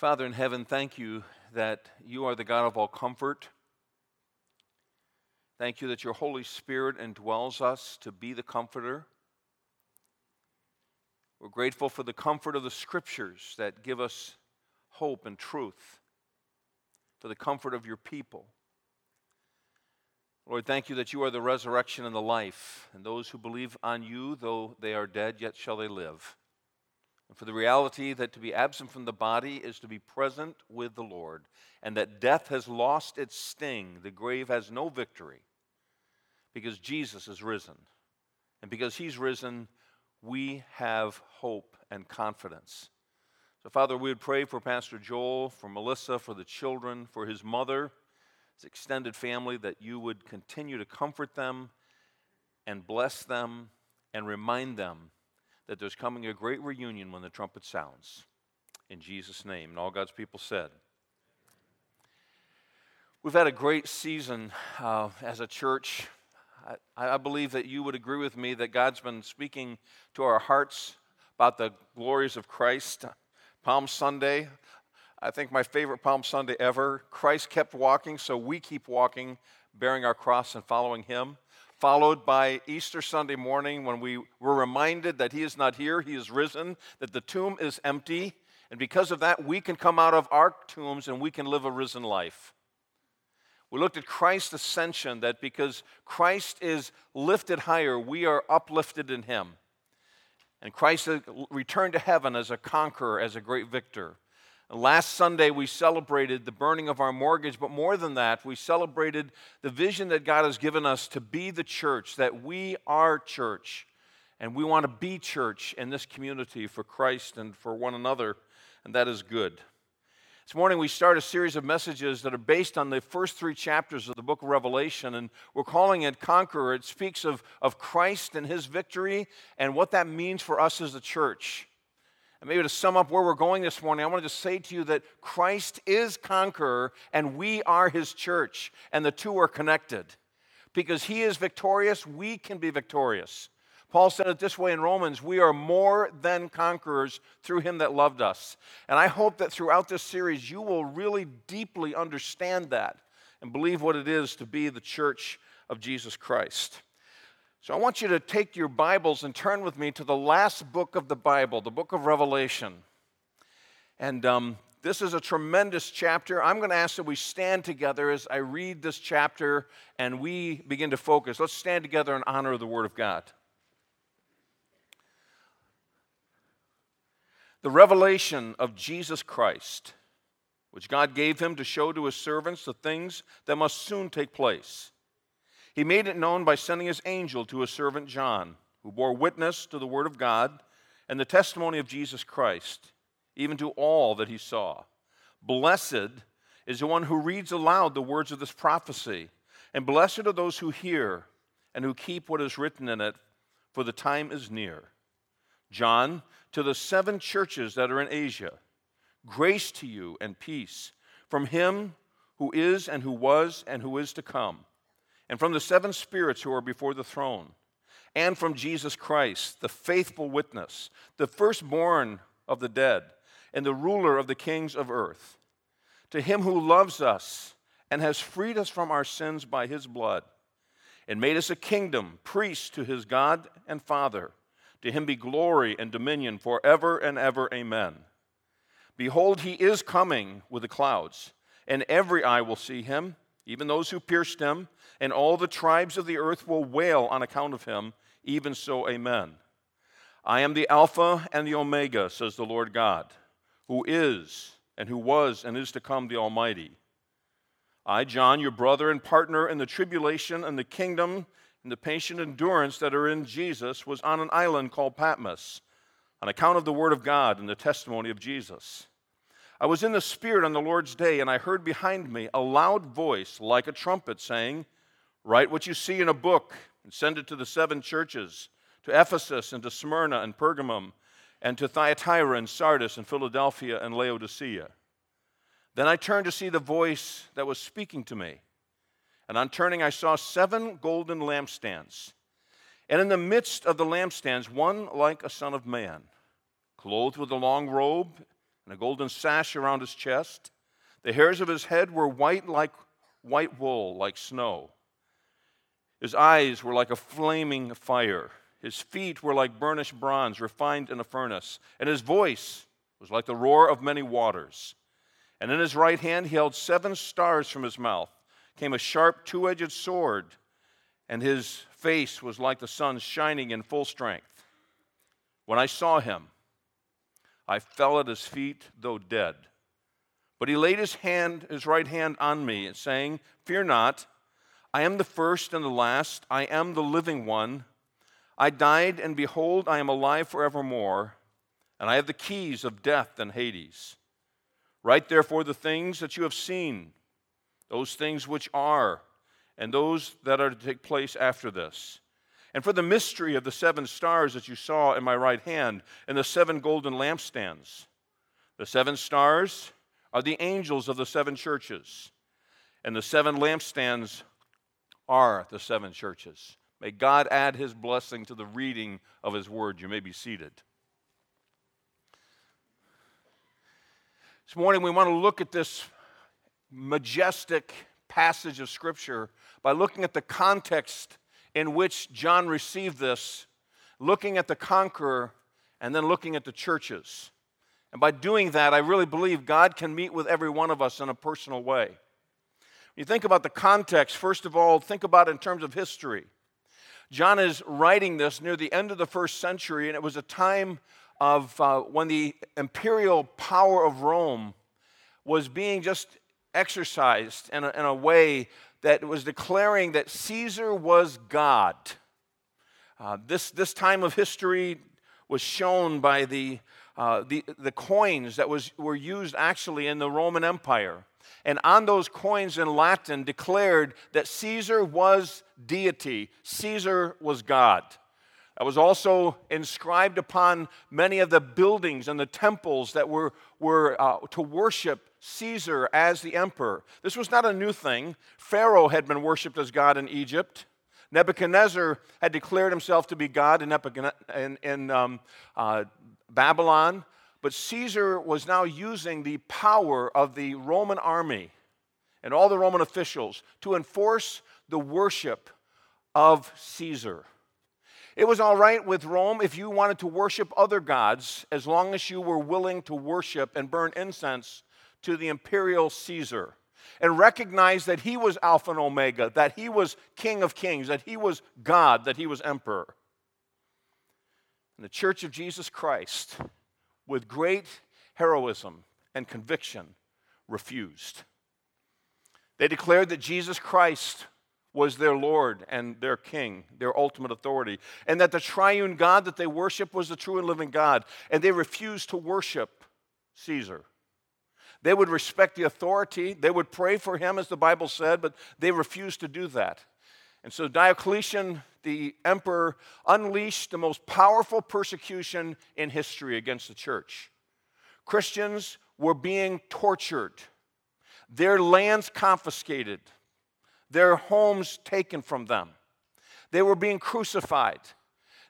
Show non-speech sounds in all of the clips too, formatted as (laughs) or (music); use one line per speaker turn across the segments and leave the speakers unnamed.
Father in heaven, thank you that you are the God of all comfort. Thank you that your Holy Spirit indwells us to be the comforter. We're grateful for the comfort of the scriptures that give us hope and truth, for the comfort of your people. Lord, thank you that you are the resurrection and the life, and those who believe on you, though they are dead, yet shall they live. And for the reality that to be absent from the body is to be present with the Lord, and that death has lost its sting, the grave has no victory, because Jesus is risen. And because he's risen, we have hope and confidence. So, Father, we would pray for Pastor Joel, for Melissa, for the children, for his mother, his extended family, that you would continue to comfort them and bless them and remind them that there's coming a great reunion when the trumpet sounds. In Jesus' name. And all God's people said. We've had a great season uh, as a church. I, I believe that you would agree with me that God's been speaking to our hearts about the glories of Christ. Palm Sunday, I think my favorite Palm Sunday ever. Christ kept walking, so we keep walking, bearing our cross and following him. Followed by Easter Sunday morning when we were reminded that he is not here, he is risen, that the tomb is empty, and because of that, we can come out of our tombs and we can live a risen life. We looked at Christ's ascension, that because Christ is lifted higher, we are uplifted in him. And Christ returned to heaven as a conqueror, as a great victor. Last Sunday, we celebrated the burning of our mortgage, but more than that, we celebrated the vision that God has given us to be the church, that we are church, and we want to be church in this community for Christ and for one another, and that is good. This morning, we start a series of messages that are based on the first three chapters of the book of Revelation, and we're calling it Conqueror. It speaks of, of Christ and his victory and what that means for us as a church. And maybe to sum up where we're going this morning, I want to just say to you that Christ is conqueror and we are his church, and the two are connected. Because he is victorious, we can be victorious. Paul said it this way in Romans we are more than conquerors through him that loved us. And I hope that throughout this series, you will really deeply understand that and believe what it is to be the church of Jesus Christ. So I want you to take your Bibles and turn with me to the last book of the Bible, the book of Revelation. And um, this is a tremendous chapter. I'm going to ask that we stand together as I read this chapter and we begin to focus. Let's stand together in honor of the Word of God. the revelation of Jesus Christ, which God gave him to show to his servants the things that must soon take place. He made it known by sending his angel to his servant John, who bore witness to the word of God and the testimony of Jesus Christ, even to all that he saw. Blessed is the one who reads aloud the words of this prophecy, and blessed are those who hear and who keep what is written in it, for the time is near. John, to the seven churches that are in Asia, grace to you and peace from him who is and who was and who is to come, and from the seven spirits who are before the throne, and from Jesus Christ, the faithful witness, the firstborn of the dead, and the ruler of the kings of earth. To him who loves us and has freed us from our sins by his blood, and made us a kingdom, priests to his God and Father. To him be glory and dominion forever and ever. Amen. Behold, he is coming with the clouds, and every eye will see him, even those who pierced him, and all the tribes of the earth will wail on account of him. Even so, amen. I am the Alpha and the Omega, says the Lord God, who is, and who was, and is to come, the Almighty. I, John, your brother and partner in the tribulation and the kingdom and the patient endurance that are in Jesus was on an island called Patmos on account of the word of God and the testimony of Jesus. I was in the Spirit on the Lord's day, and I heard behind me a loud voice like a trumpet saying, Write what you see in a book and send it to the seven churches to Ephesus and to Smyrna and Pergamum and to Thyatira and Sardis and Philadelphia and Laodicea. Then I turned to see the voice that was speaking to me. And on turning, I saw seven golden lampstands. And in the midst of the lampstands, one like a son of man, clothed with a long robe and a golden sash around his chest. The hairs of his head were white like white wool, like snow. His eyes were like a flaming fire. His feet were like burnished bronze refined in a furnace. And his voice was like the roar of many waters. And in his right hand he held seven stars from his mouth. Came a sharp two edged sword, and his face was like the sun shining in full strength. When I saw him, I fell at his feet, though dead. But he laid his hand, his right hand on me, saying, Fear not, I am the first and the last, I am the living one. I died, and behold, I am alive forevermore, and I have the keys of death and Hades. Write therefore the things that you have seen, those things which are, and those that are to take place after this. And for the mystery of the seven stars that you saw in my right hand, and the seven golden lampstands. The seven stars are the angels of the seven churches, and the seven lampstands are the seven churches. May God add his blessing to the reading of his word. You may be seated. This morning, we want to look at this majestic passage of Scripture by looking at the context in which John received this, looking at the conqueror, and then looking at the churches. And by doing that, I really believe God can meet with every one of us in a personal way. You think about the context, first of all, think about it in terms of history. John is writing this near the end of the first century, and it was a time of uh, when the imperial power of Rome was being just exercised in a, in a way that was declaring that Caesar was God. Uh, this, this time of history was shown by the, uh, the, the coins that was, were used actually in the Roman Empire and on those coins in Latin declared that Caesar was deity, Caesar was God. That was also inscribed upon many of the buildings and the temples that were, were uh, to worship Caesar as the emperor. This was not a new thing. Pharaoh had been worshiped as God in Egypt. Nebuchadnezzar had declared himself to be God in, in, in um, uh, Babylon. But Caesar was now using the power of the Roman army and all the Roman officials to enforce the worship of Caesar. It was all right with Rome if you wanted to worship other gods as long as you were willing to worship and burn incense to the imperial Caesar and recognize that he was Alpha and Omega, that he was King of Kings, that he was God, that he was Emperor. And the Church of Jesus Christ with great heroism and conviction, refused. They declared that Jesus Christ was their Lord and their King, their ultimate authority, and that the triune God that they worship was the true and living God, and they refused to worship Caesar. They would respect the authority, they would pray for him, as the Bible said, but they refused to do that. And so Diocletian, the emperor, unleashed the most powerful persecution in history against the church. Christians were being tortured, their lands confiscated, their homes taken from them. They were being crucified.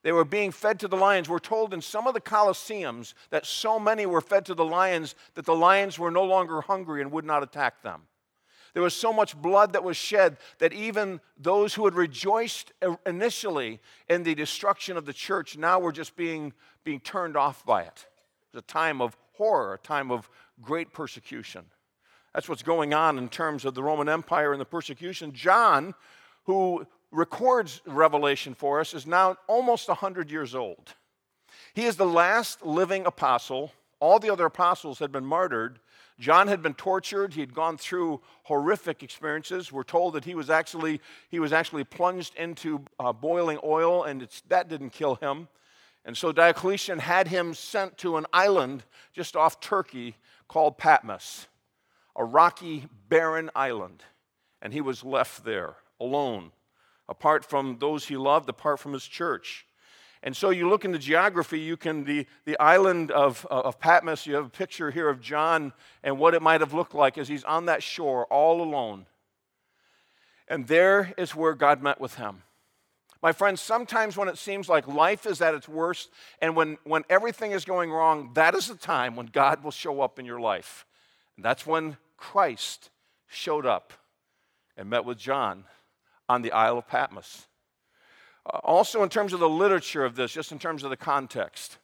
They were being fed to the lions. We're told in some of the Colosseums that so many were fed to the lions that the lions were no longer hungry and would not attack them. There was so much blood that was shed that even those who had rejoiced initially in the destruction of the church now were just being, being turned off by it. It was a time of horror, a time of great persecution. That's what's going on in terms of the Roman Empire and the persecution. John, who records Revelation for us, is now almost 100 years old. He is the last living apostle. All the other apostles had been martyred. John had been tortured. He had gone through horrific experiences. We're told that he was actually, he was actually plunged into uh, boiling oil, and that didn't kill him. And so Diocletian had him sent to an island just off Turkey called Patmos, a rocky, barren island. And he was left there alone, apart from those he loved, apart from his church. And so you look in the geography, you can, the, the island of, uh, of Patmos, you have a picture here of John and what it might have looked like as he's on that shore all alone. And there is where God met with him. My friends, sometimes when it seems like life is at its worst and when, when everything is going wrong, that is the time when God will show up in your life. And that's when Christ showed up and met with John on the Isle of Patmos. Uh, also, in terms of the literature of this, just in terms of the context,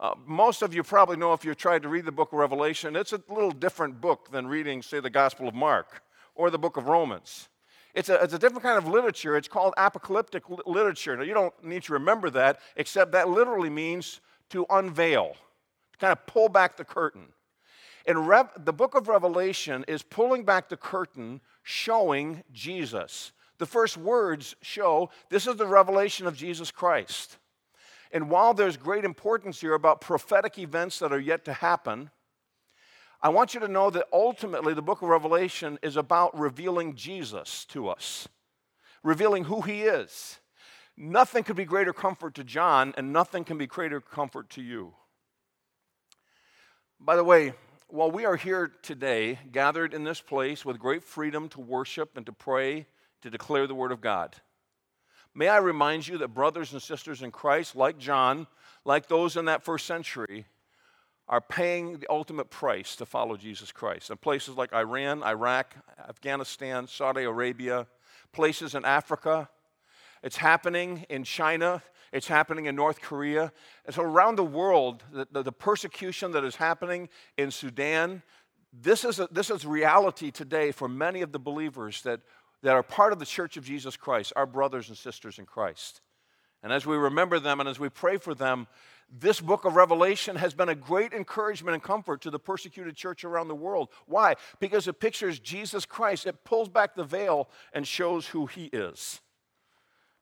uh, most of you probably know if you've tried to read the book of Revelation, it's a little different book than reading, say, the Gospel of Mark or the book of Romans. It's a, it's a different kind of literature. It's called apocalyptic literature. Now, you don't need to remember that, except that literally means to unveil, to kind of pull back the curtain. And the book of Revelation is pulling back the curtain, showing Jesus. The first words show this is the revelation of Jesus Christ. And while there's great importance here about prophetic events that are yet to happen, I want you to know that ultimately the book of Revelation is about revealing Jesus to us, revealing who he is. Nothing could be greater comfort to John, and nothing can be greater comfort to you. By the way, while we are here today, gathered in this place with great freedom to worship and to pray, to declare the Word of God, May I remind you that brothers and sisters in Christ, like John, like those in that first century, are paying the ultimate price to follow Jesus Christ. In places like Iran, Iraq, Afghanistan, Saudi Arabia, places in Africa, it's happening in China, it's happening in North Korea. And so around the world, the, the, the persecution that is happening in Sudan, this is, a, this is reality today for many of the believers that that are part of the church of Jesus Christ, our brothers and sisters in Christ. And as we remember them and as we pray for them, this book of Revelation has been a great encouragement and comfort to the persecuted church around the world. Why? Because it pictures Jesus Christ. It pulls back the veil and shows who he is.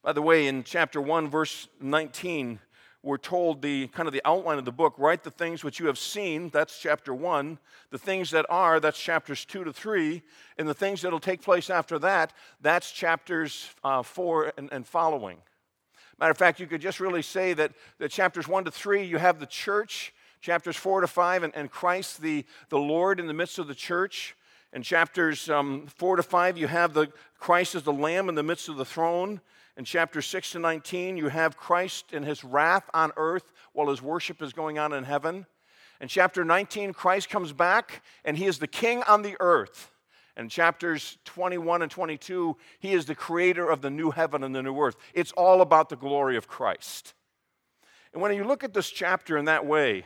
By the way, in chapter 1, verse 19, we're told the kind of the outline of the book write the things which you have seen that's chapter 1 the things that are that's chapters 2 to 3 and the things that will take place after that that's chapters uh, 4 and, and following. Matter of fact you could just really say that, the chapters 1 to 3 you have the church chapters 4 to 5 and, and christ the, the lord in the midst of the church. In chapters um, 4 to 5 you have the christ as the lamb in the midst of the throne in chapter 6 to 19, you have Christ in his wrath on earth while his worship is going on in heaven. In chapter 19, Christ comes back and he is the king on the earth. In chapters 21 and 22, he is the creator of the new heaven and the new earth. It's all about the glory of Christ. And when you look at this chapter in that way,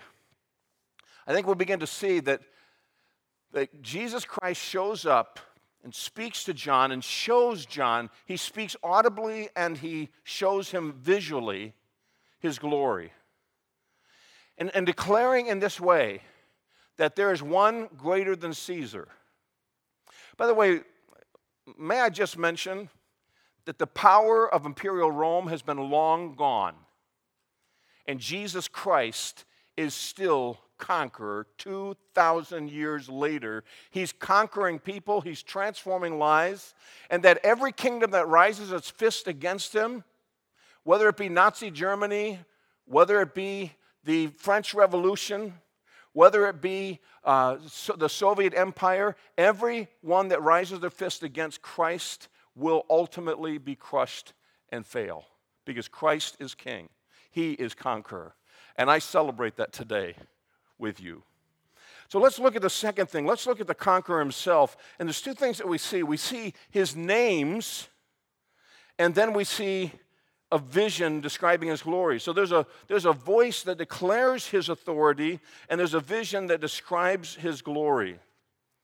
I think we'll begin to see that, that Jesus Christ shows up and speaks to John and shows John, he speaks audibly and he shows him visually his glory. And, and declaring in this way that there is one greater than Caesar. By the way, may I just mention that the power of imperial Rome has been long gone, and Jesus Christ is still conqueror 2,000 years later. He's conquering people, he's transforming lives, and that every kingdom that rises its fist against him, whether it be Nazi Germany, whether it be the French Revolution, whether it be uh, so the Soviet Empire, every one that rises their fist against Christ will ultimately be crushed and fail because Christ is king. He is conqueror. And I celebrate that today with you. So let's look at the second thing. Let's look at the conqueror himself. And there's two things that we see we see his names, and then we see a vision describing his glory. So there's a, there's a voice that declares his authority, and there's a vision that describes his glory.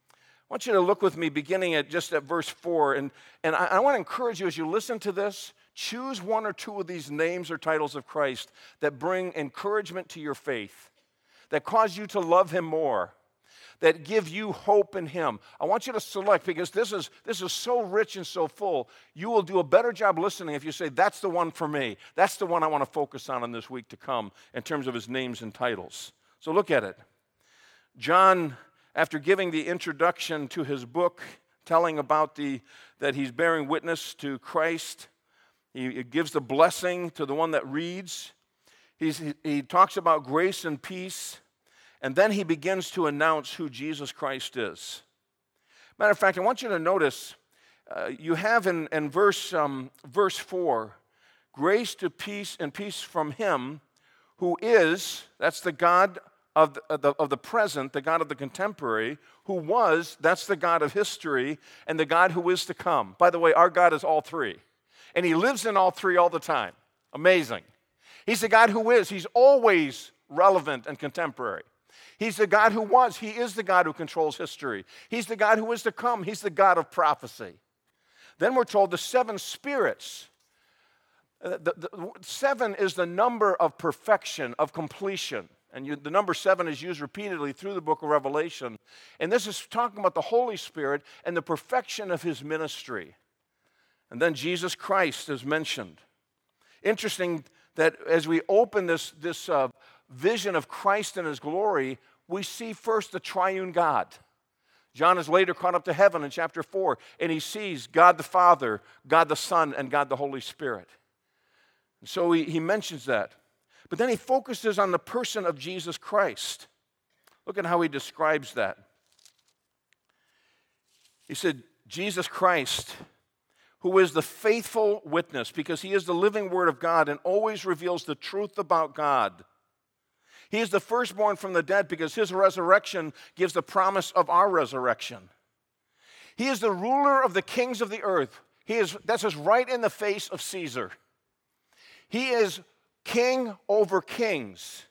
I want you to look with me beginning at just at verse 4. And, and I, I want to encourage you as you listen to this, choose one or two of these names or titles of Christ that bring encouragement to your faith that cause you to love Him more, that give you hope in Him. I want you to select because this is, this is so rich and so full. You will do a better job listening if you say, That's the one for me. That's the one I want to focus on in this week to come in terms of His names and titles. So look at it. John, after giving the introduction to his book, telling about the, that he's bearing witness to Christ, he gives the blessing to the one that reads. He's, he talks about grace and peace, and then he begins to announce who Jesus Christ is. Matter of fact, I want you to notice uh, you have in, in verse, um, verse 4, Grace to peace and peace from him who is, that's the God of the, of the, of the present, the God of the contemporary, who was, that's the God of history, and the God who is to come. By the way, our God is all three, and he lives in all three all the time. Amazing. He's the God who is, he's always relevant and contemporary. He's the God who was. He is the God who controls history. He's the God who is to come. He's the God of prophecy. Then we're told the seven spirits. Uh, the, the, seven is the number of perfection, of completion. And you, the number seven is used repeatedly through the book of Revelation. And this is talking about the Holy Spirit and the perfection of his ministry. And then Jesus Christ is mentioned. Interesting that as we open this, this uh, vision of Christ and his glory, we see first the triune God. John is later caught up to heaven in chapter 4, and he sees God the Father, God the Son, and God the Holy Spirit. And so he, he mentions that. But then he focuses on the person of Jesus Christ. Look at how he describes that. He said, Jesus Christ, who is the faithful witness, because he is the living word of God and always reveals the truth about God. He is the firstborn from the dead because his resurrection gives the promise of our resurrection. He is the ruler of the kings of the earth. He is, that's just right in the face of Caesar. He is king over kings.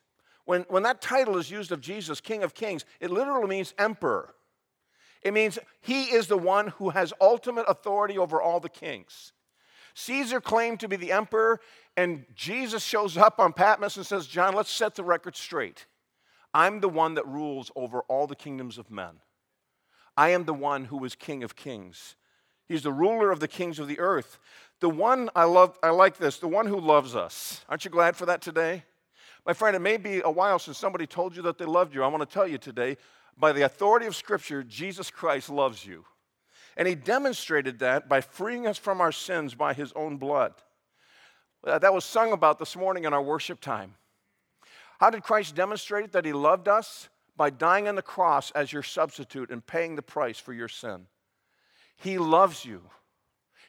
When, when that title is used of Jesus, King of Kings, it literally means emperor. It means he is the one who has ultimate authority over all the kings. Caesar claimed to be the emperor, and Jesus shows up on Patmos and says, John, let's set the record straight. I'm the one that rules over all the kingdoms of men. I am the one who is King of kings. He's the ruler of the kings of the earth. The one I love, I like this, the one who loves us. Aren't you glad for that today? My friend, it may be a while since somebody told you that they loved you. I want to tell you today, by the authority of Scripture, Jesus Christ loves you. And he demonstrated that by freeing us from our sins by his own blood. Uh, that was sung about this morning in our worship time. How did Christ demonstrate that he loved us? By dying on the cross as your substitute and paying the price for your sin. He loves you.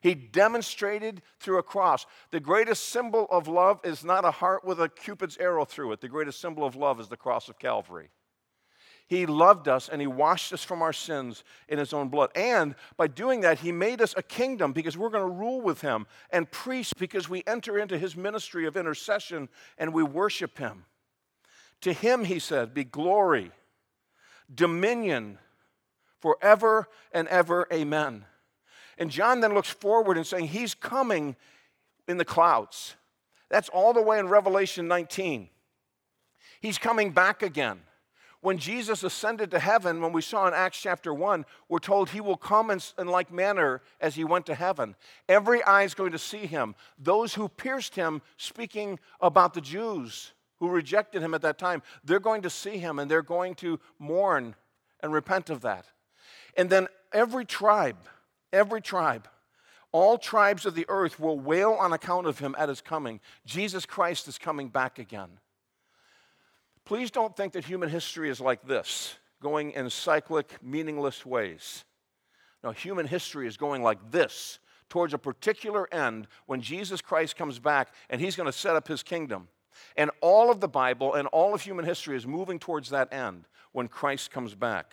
He demonstrated through a cross. The greatest symbol of love is not a heart with a Cupid's arrow through it. The greatest symbol of love is the cross of Calvary. He loved us and He washed us from our sins in His own blood. And by doing that, He made us a kingdom because we're going to rule with Him, and priests because we enter into His ministry of intercession and we worship Him. To Him, He said, be glory, dominion forever and ever. Amen. And John then looks forward and saying, He's coming in the clouds. That's all the way in Revelation 19. He's coming back again. When Jesus ascended to heaven, when we saw in Acts chapter 1, we're told he will come in, in like manner as he went to heaven. Every eye is going to see him. Those who pierced him, speaking about the Jews who rejected him at that time, they're going to see him and they're going to mourn and repent of that. And then every tribe, every tribe, all tribes of the earth will wail on account of him at his coming. Jesus Christ is coming back again. Please don't think that human history is like this, going in cyclic, meaningless ways. No, human history is going like this towards a particular end when Jesus Christ comes back and he's going to set up his kingdom. And all of the Bible and all of human history is moving towards that end when Christ comes back.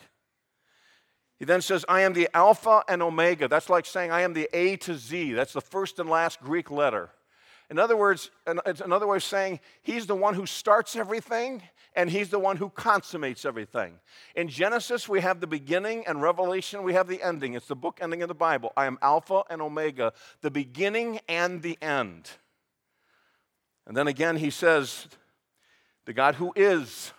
He then says, I am the Alpha and Omega. That's like saying, I am the A to Z. That's the first and last Greek letter. In other words, it's another way of saying he's the one who starts everything and he's the one who consummates everything. In Genesis, we have the beginning, and Revelation, we have the ending. It's the book ending of the Bible. I am Alpha and Omega, the beginning and the end. And then again, he says, the God who is,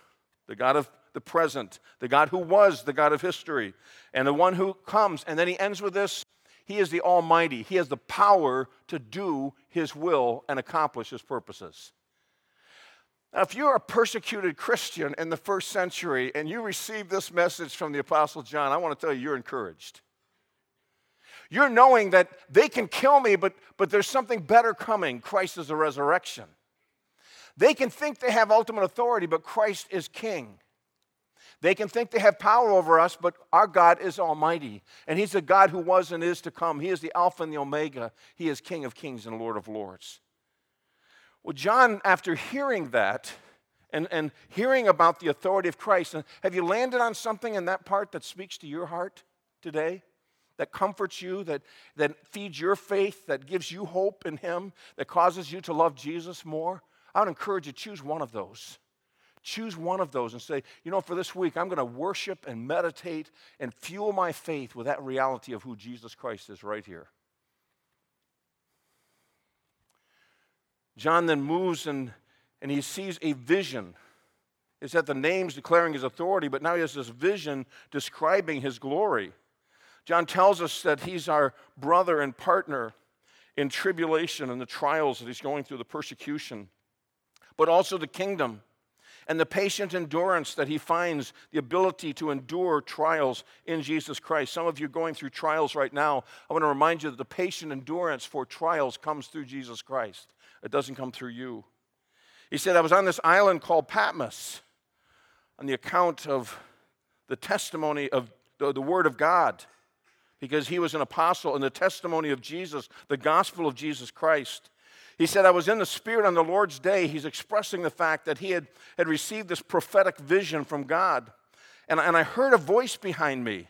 the God of the present, the God who was, the God of history, and the one who comes. And then he ends with this He is the Almighty. He has the power to do His will and accomplish His purposes. Now, if you're a persecuted Christian in the first century and you receive this message from the Apostle John, I want to tell you, you're encouraged. You're knowing that they can kill me, but, but there's something better coming. Christ is the resurrection. They can think they have ultimate authority, but Christ is king. They can think they have power over us, but our God is almighty. And He's the God who was and is to come. He is the Alpha and the Omega. He is King of kings and Lord of lords. Well, John, after hearing that and, and hearing about the authority of Christ, have you landed on something in that part that speaks to your heart today? That comforts you, that, that feeds your faith, that gives you hope in Him, that causes you to love Jesus more? I would encourage you to choose one of those. Choose one of those and say, you know, for this week, I'm going to worship and meditate and fuel my faith with that reality of who Jesus Christ is right here. John then moves and, and he sees a vision. It's at the names declaring his authority, but now he has this vision describing his glory. John tells us that he's our brother and partner in tribulation and the trials that he's going through, the persecution, but also the kingdom and the patient endurance that he finds the ability to endure trials in Jesus Christ. Some of you are going through trials right now. I want to remind you that the patient endurance for trials comes through Jesus Christ, it doesn't come through you. He said, I was on this island called Patmos on the account of the testimony of the, the Word of God because he was an apostle and the testimony of Jesus, the gospel of Jesus Christ. He said, I was in the Spirit on the Lord's day. He's expressing the fact that he had, had received this prophetic vision from God. And, and I heard a voice behind me.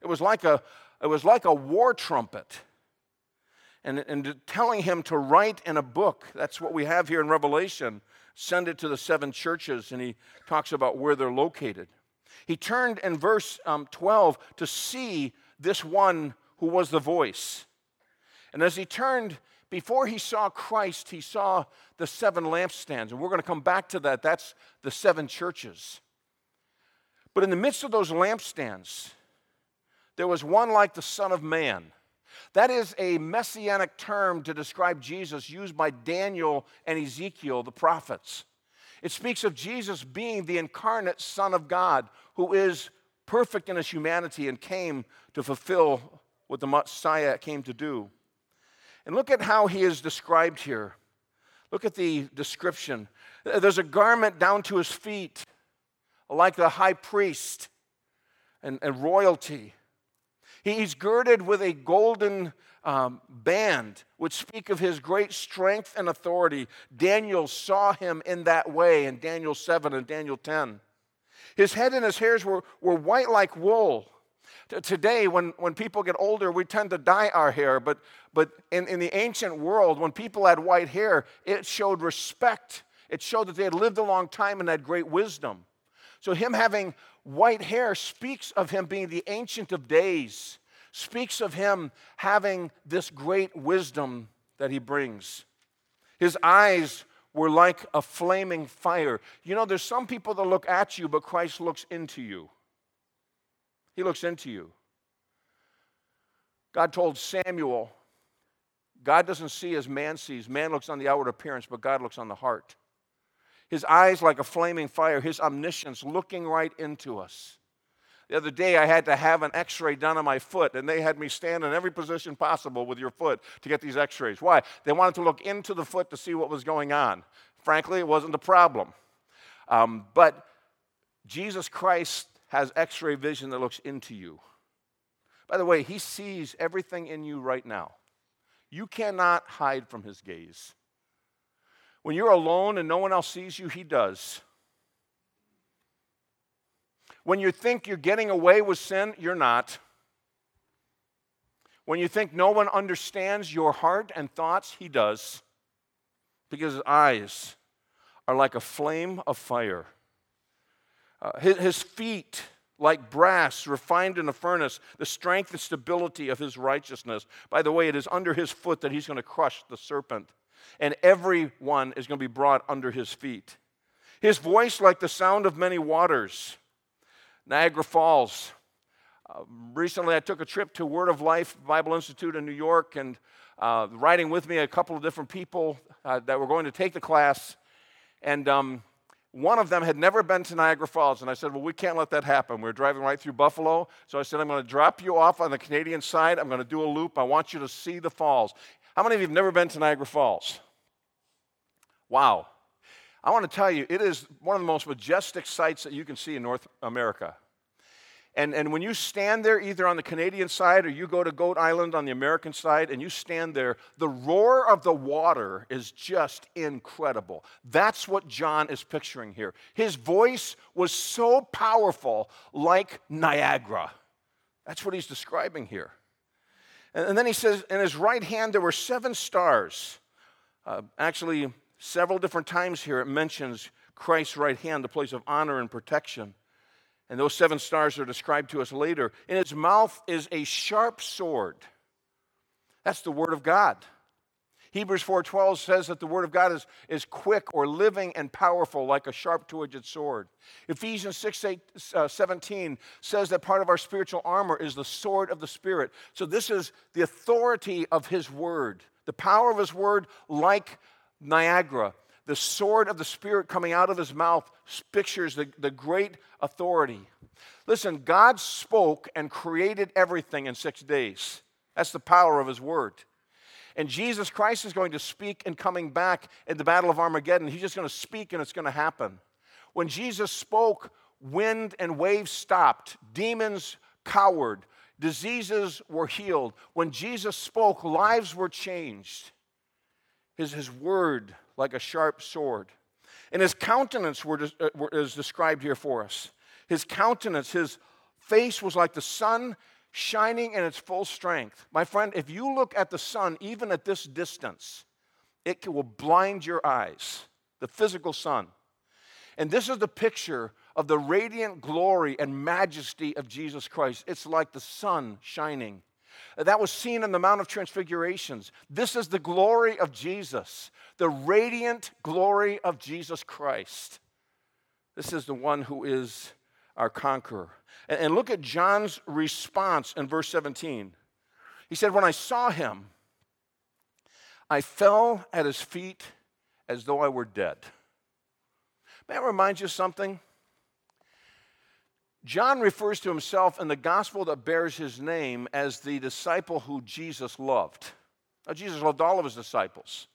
It was like a, it was like a war trumpet. And, and telling him to write in a book. That's what we have here in Revelation. Send it to the seven churches. And he talks about where they're located. He turned in verse um, 12 to see this one who was the voice. And as he turned, before he saw Christ, he saw the seven lampstands. And we're going to come back to that. That's the seven churches. But in the midst of those lampstands, there was one like the Son of Man. That is a messianic term to describe Jesus used by Daniel and Ezekiel, the prophets. It speaks of Jesus being the incarnate Son of God who is perfect in his humanity and came to fulfill what the Messiah came to do. And look at how he is described here. Look at the description. There's a garment down to his feet, like the high priest and, and royalty. He's girded with a golden um, band, which speak of his great strength and authority. Daniel saw him in that way in Daniel 7 and Daniel 10. His head and his hairs were, were white like wool. Today, when, when people get older, we tend to dye our hair, but, but in, in the ancient world, when people had white hair, it showed respect. It showed that they had lived a long time and had great wisdom. So, him having white hair speaks of him being the ancient of days, speaks of him having this great wisdom that he brings. His eyes were like a flaming fire. You know, there's some people that look at you, but Christ looks into you. He looks into you. God told Samuel, God doesn't see as man sees. Man looks on the outward appearance, but God looks on the heart. His eyes like a flaming fire, his omniscience looking right into us. The other day, I had to have an x ray done on my foot, and they had me stand in every position possible with your foot to get these x rays. Why? They wanted to look into the foot to see what was going on. Frankly, it wasn't a problem. Um, but Jesus Christ has x ray vision that looks into you. By the way, he sees everything in you right now. You cannot hide from his gaze. When you're alone and no one else sees you, he does. When you think you're getting away with sin, you're not. When you think no one understands your heart and thoughts, he does. Because his eyes are like a flame of fire. Uh, his, his feet, like brass refined in a furnace, the strength and stability of his righteousness. By the way, it is under his foot that he's going to crush the serpent, and everyone is going to be brought under his feet. His voice, like the sound of many waters. Niagara Falls. Uh, recently, I took a trip to Word of Life Bible Institute in New York, and uh, riding with me a couple of different people uh, that were going to take the class. And um, one of them had never been to Niagara Falls, and I said, Well, we can't let that happen. We are driving right through Buffalo. So I said, I'm going to drop you off on the Canadian side. I'm going to do a loop. I want you to see the falls. How many of you have never been to Niagara Falls? Wow. I want to tell you, it is one of the most majestic sights that you can see in North America. And, and when you stand there, either on the Canadian side or you go to Goat Island on the American side, and you stand there, the roar of the water is just incredible. That's what John is picturing here. His voice was so powerful, like Niagara. That's what he's describing here. And, then he says, in his right hand there were seven stars. Uh, actually, several different times here it mentions Christ's right hand, the place of honor and protection. And those seven stars are described to us later. In his mouth is a sharp sword. That's the word of God. Hebrews 4:12 says that the word of God is, is quick or living and powerful like a sharp two-edged sword. Ephesians 6, 8, uh, 17 says that part of our spiritual armor is the sword of the Spirit. So this is the authority of his word, the power of his word like Niagara the sword of the Spirit coming out of his mouth pictures the, the great authority. Listen, God spoke and created everything in six days. That's the power of his word. And Jesus Christ is going to speak and coming back in the Battle of Armageddon. He's just going to speak and it's going to happen. When Jesus spoke, wind and waves stopped, demons cowered, diseases were healed. When Jesus spoke, lives were changed. His, his word like a sharp sword. And his countenance were, uh, is described here for us. His countenance, his face was like the sun shining in its full strength. My friend, if you look at the sun, even at this distance, it will blind your eyes, the physical sun. And this is the picture of the radiant glory and majesty of Jesus Christ. It's like the sun shining. That was seen in the Mount of Transfigurations. This is the glory of Jesus the radiant glory of Jesus Christ. This is the one who is our conqueror. And, look at John's response in verse 17. He said, When I saw him, I fell at his feet as though I were dead. May I remind you something? John refers to himself in the gospel that bears his name as the disciple who Jesus loved. Now, Jesus loved all of his disciples.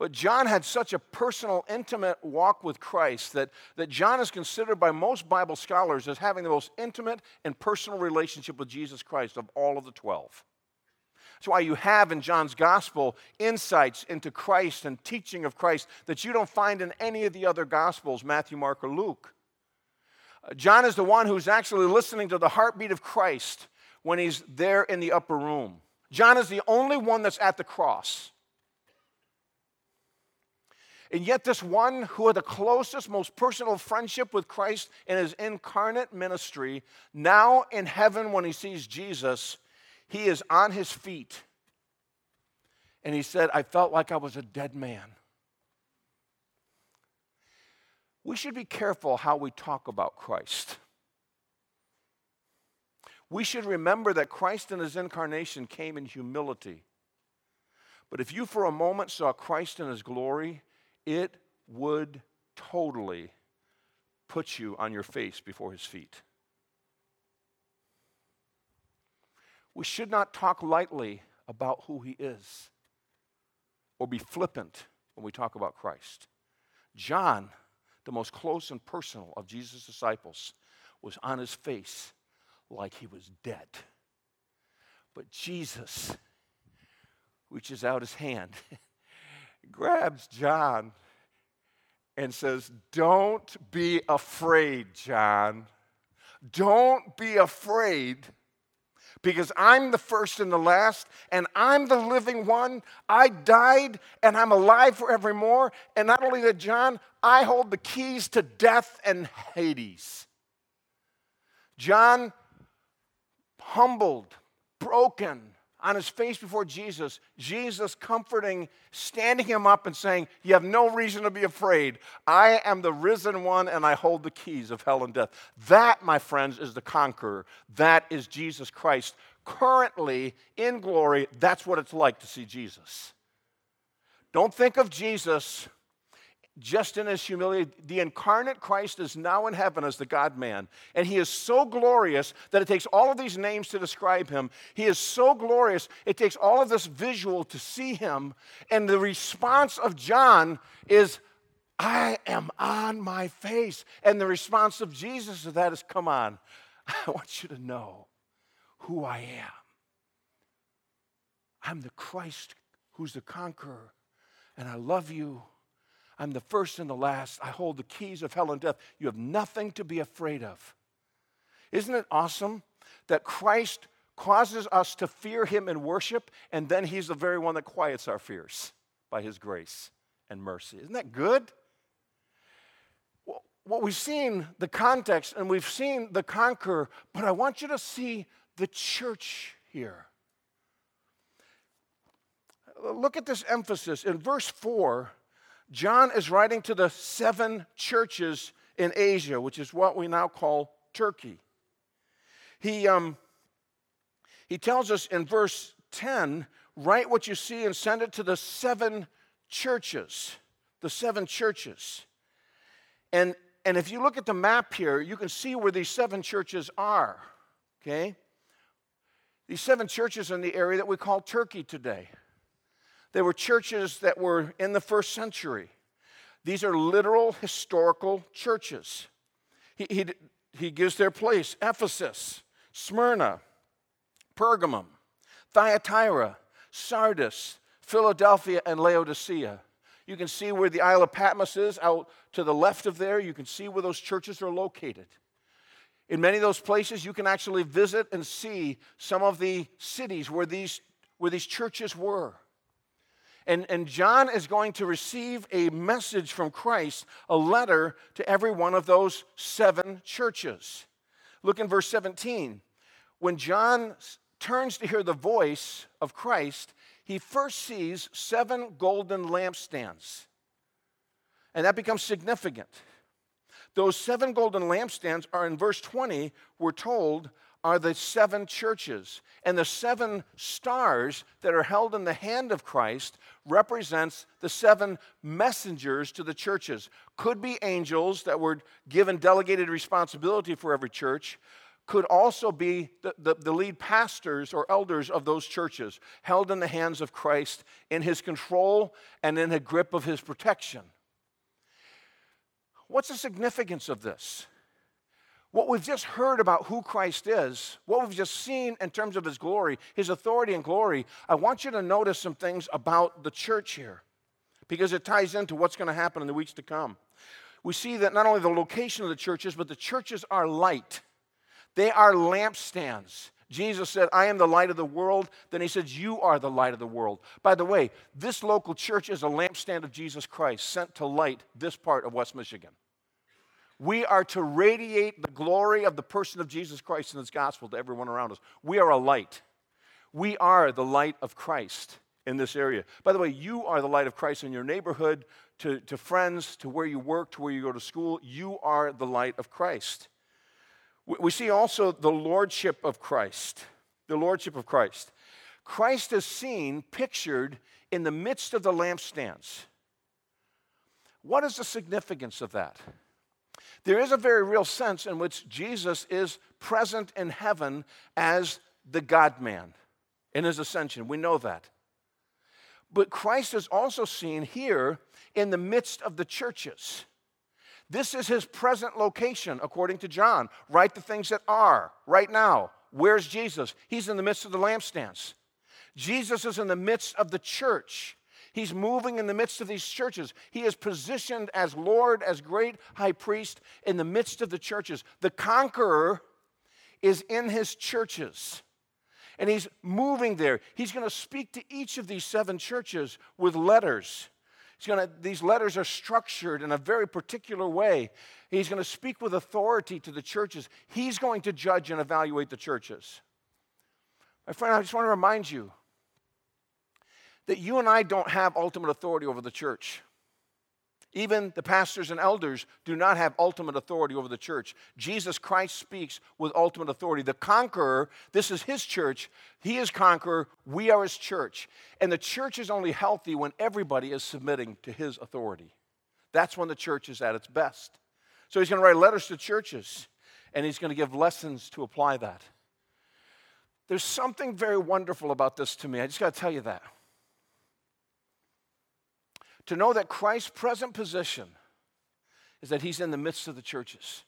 But John had such a personal, intimate walk with Christ that, that John is considered by most Bible scholars as having the most intimate and personal relationship with Jesus Christ of all of the 12. That's why you have in John's gospel insights into Christ and teaching of Christ that you don't find in any of the other gospels, Matthew, Mark, or Luke. Uh, John is the one who's actually listening to the heartbeat of Christ when he's there in the upper room. John is the only one that's at the cross. And yet, this one who had the closest, most personal friendship with Christ in his incarnate ministry, now in heaven, when he sees Jesus, he is on his feet. And he said, I felt like I was a dead man. We should be careful how we talk about Christ. We should remember that Christ in his incarnation came in humility. But if you for a moment saw Christ in his glory, it would totally put you on your face before his feet. We should not talk lightly about who he is or be flippant when we talk about Christ. John, the most close and personal of Jesus' disciples, was on his face like he was dead. But Jesus reaches out his hand (laughs) grabs John and says, Don't be afraid, John. Don't be afraid because I'm the first and the last, and I'm the living one. I died, and I'm alive forevermore. And not only that, John, I hold the keys to death and Hades. John, humbled, broken, on his face before Jesus, Jesus comforting, standing him up and saying, You have no reason to be afraid. I am the risen one and I hold the keys of hell and death. That, my friends, is the conqueror. That is Jesus Christ. Currently in glory, that's what it's like to see Jesus. Don't think of Jesus just in his humility. The incarnate Christ is now in heaven as the God man. And he is so glorious that it takes all of these names to describe him. He is so glorious, it takes all of this visual to see him. And the response of John is, I am on my face. And the response of Jesus to that is, Come on, (laughs) I want you to know who I am. I'm the Christ who's the conqueror, and I love you. I'm the first and the last. I hold the keys of hell and death. You have nothing to be afraid of. Isn't it awesome that Christ causes us to fear him in worship, and then he's the very one that quiets our fears by his grace and mercy? Isn't that good? What we've seen the context and we've seen the conqueror, but I want you to see the church here. Look at this emphasis. In verse 4, John is writing to the seven churches in Asia, which is what we now call Turkey. He, um, he tells us in verse 10 write what you see and send it to the seven churches. The seven churches. And, and if you look at the map here, you can see where these seven churches are. Okay? These seven churches in the area that we call Turkey today. They were churches that were in the first century. These are literal historical churches. He, he, he gives their place Ephesus, Smyrna, Pergamum, Thyatira, Sardis, Philadelphia, and Laodicea. You can see where the Isle of Patmos is out to the left of there. You can see where those churches are located. In many of those places, you can actually visit and see some of the cities where these, where these churches were. And, and John is going to receive a message from Christ, a letter to every one of those seven churches. Look in verse 17. When John turns to hear the voice of Christ, he first sees seven golden lampstands. And that becomes significant. Those seven golden lampstands are in verse 20, we're told, are the seven churches. And the seven stars that are held in the hand of Christ represents the seven messengers to the churches. Could be angels that were given delegated responsibility for every church, could also be the, the, the, lead pastors or elders of those churches, held in the hands of Christ in his control and in the grip of his protection. What's the significance of this? What we've just heard about who Christ is, what we've just seen in terms of his glory, his authority and glory, I want you to notice some things about the church here because it ties into what's going to happen in the weeks to come. We see that not only the location of the churches, but the churches are light. They are lampstands. Jesus said, I am the light of the world. Then he says, You are the light of the world. By the way, this local church is a lampstand of Jesus Christ sent to light this part of West Michigan. We are to radiate the glory of the person of Jesus Christ and his gospel to everyone around us. We are a light. We are the light of Christ in this area. By the way, you are the light of Christ in your neighborhood, to, to friends, to where you work, to where you go to school. You are the light of Christ. We see also the lordship of Christ. The lordship of Christ. Christ is seen, pictured in the midst of the lampstands. What is the significance of that? There is a very real sense in which Jesus is present in heaven as the God man in his ascension. We know that. But Christ is also seen here in the midst of the churches. This is his present location, according to John. Write the things that are right now. Where's Jesus? He's in the midst of the lampstands. Jesus is in the midst of the church. He's moving in the midst of these churches. He is positioned as Lord, as great high priest in the midst of the churches. The conqueror is in his churches. And he's moving there. He's going to speak to each of these seven churches with letters. He's going to, these letters are structured in a very particular way. He's going to speak with authority to the churches. He's going to judge and evaluate the churches. My friend, I just want to remind you that you and I don't have ultimate authority over the church. Even the pastors and elders do not have ultimate authority over the church. Jesus Christ speaks with ultimate authority. The conqueror, this is his church. He is conqueror. We are his church. And the church is only healthy when everybody is submitting to his authority. That's when the church is at its best. So he's going to write letters to churches and he's going to give lessons to apply that. There's something very wonderful about this to me. I just got to tell you that to know that Christ's present position is that he's in the midst of the churches.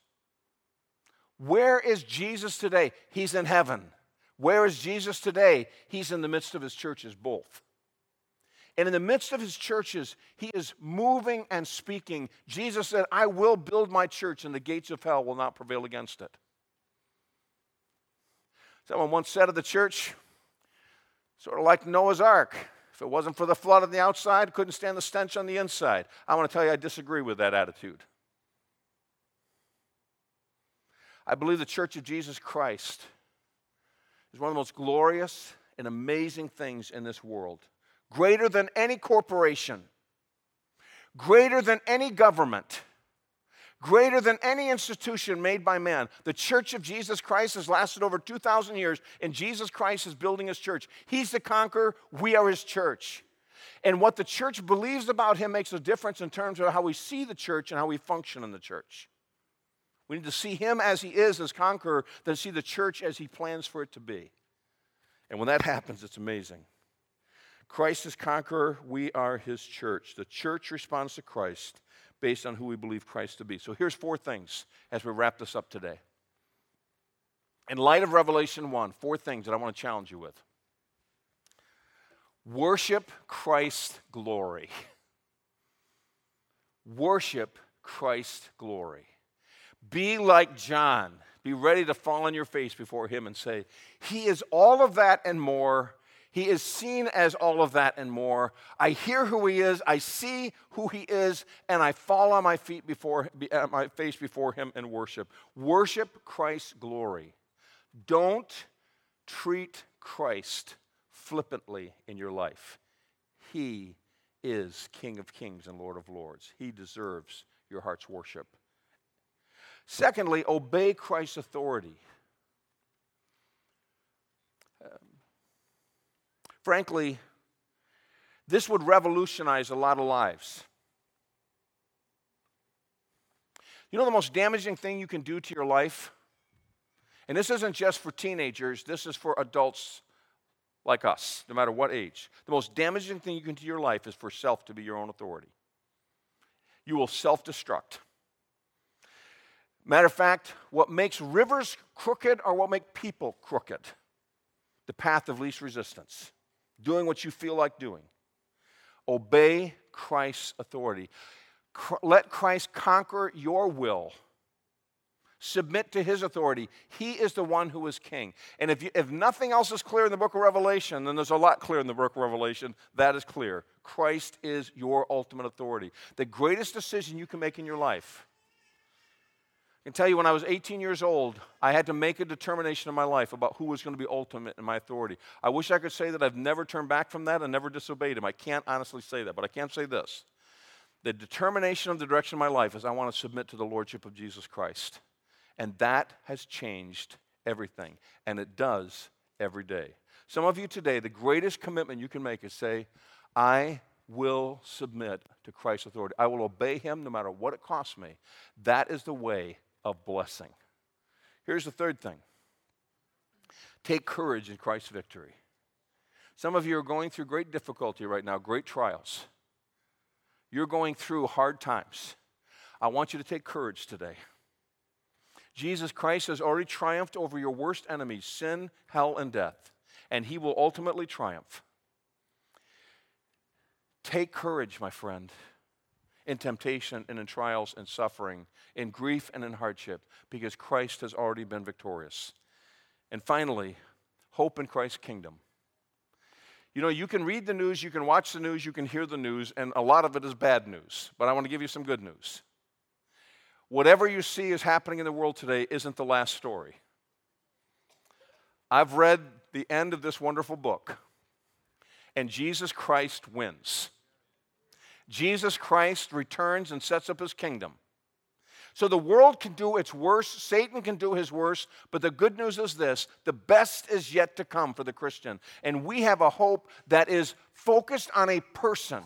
Where is Jesus today? He's in heaven. Where is Jesus today? He's in the midst of his churches, both. And in the midst of his churches, he is moving and speaking. Jesus said, I will build my church, and the gates of hell will not prevail against it. Someone once said of the church, sort of like Noah's Ark. It wasn't for the flood on the outside, couldn't stand the stench on the inside. I want to tell you, I disagree with that attitude. I believe the Church of Jesus Christ is one of the most glorious and amazing things in this world greater than any corporation, greater than any government, greater than any institution made by man. The church of Jesus Christ has lasted over 2,000 years, and Jesus Christ is building his church. He's the conqueror, we are his church. And what the church believes about him makes a difference in terms of how we see the church and how we function in the church. We need to see him as he is, as conqueror, than see the church as he plans for it to be. And when that happens, it's amazing. Christ is conqueror, we are his church. The church responds to Christ based on who we believe Christ to be. So here's four things as we wrap this up today. In light of Revelation 1, four things that I want to challenge you with. Worship Christ's glory. (laughs) Worship Christ's glory. Be like John. Be ready to fall on your face before him and say, He is all of that and more he is seen as all of that and more. I hear who he is, I see who he is, and I fall on my feet before at uh, my face before him and worship. Worship Christ's glory. Don't treat Christ flippantly in your life. He is King of Kings and Lord of Lords. He deserves your heart's worship. Secondly, obey Christ's authority. Frankly, this would revolutionize a lot of lives. You know the most damaging thing you can do to your life? And this isn't just for teenagers, this is for adults like us, no matter what age. The most damaging thing you can do to your life is for self to be your own authority. You will self destruct. Matter of fact, what makes rivers crooked are what make people crooked. The path of least resistance doing what you feel like doing. Obey Christ's authority. Let Christ conquer your will. Submit to his authority. He is the one who is king. And if, you, if nothing else is clear in the book of Revelation, then there's a lot clear in the book of Revelation. That is clear. Christ is your ultimate authority. The greatest decision you can make in your life I can tell you when I was 18 years old, I had to make a determination in my life about who was going to be ultimate in my authority. I wish I could say that I've never turned back from that and never disobeyed him. I can't honestly say that, but I can say this. The determination of the direction of my life is I want to submit to the Lordship of Jesus Christ. And that has changed everything. And it does every day. Some of you today, the greatest commitment you can make is say, I will submit to Christ's authority. I will obey him no matter what it costs me. That is the way of blessing. Here's the third thing take courage in Christ's victory. Some of you are going through great difficulty right now, great trials. You're going through hard times. I want you to take courage today. Jesus Christ has already triumphed over your worst enemies, sin, hell, and death, and he will ultimately triumph. Take courage, my friend in temptation and in trials and suffering, in grief and in hardship, because Christ has already been victorious. And finally, hope in Christ's kingdom. You know, you can read the news, you can watch the news, you can hear the news, and a lot of it is bad news. But I want to give you some good news. Whatever you see is happening in the world today isn't the last story. I've read the end of this wonderful book, and Jesus Christ wins. Jesus Christ returns and sets up his kingdom. So the world can do its worst, Satan can do his worst, but the good news is this the best is yet to come for the Christian. And we have a hope that is focused on a person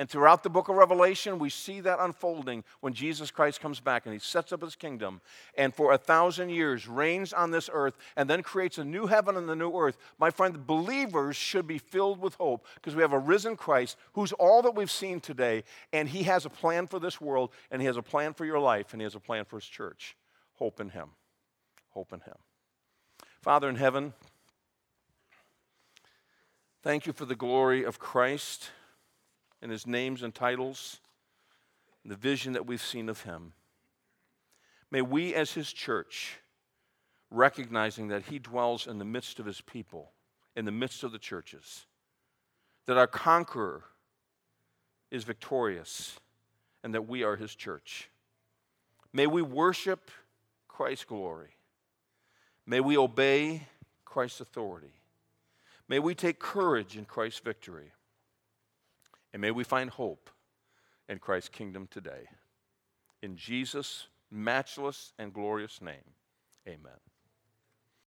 and throughout the book of Revelation, we see that unfolding when Jesus Christ comes back and he sets up his kingdom and for a thousand years reigns on this earth and then creates a new heaven and a new earth. My friend, believers should be filled with hope because we have a risen Christ who's all that we've seen today and he has a plan for this world and he has a plan for your life and he has a plan for his church. Hope in him. hope in Him. Father in heaven, thank you for the glory of Christ and His names and titles, and the vision that we've seen of Him. May we, as His church, recognizing that He dwells in the midst of His people, in the midst of the churches, that our conqueror is victorious, and that we are His church. May we worship Christ's glory. May we obey Christ's authority. May we take courage in Christ's victory. And may we find hope in Christ's kingdom today. In Jesus' matchless and glorious name, amen.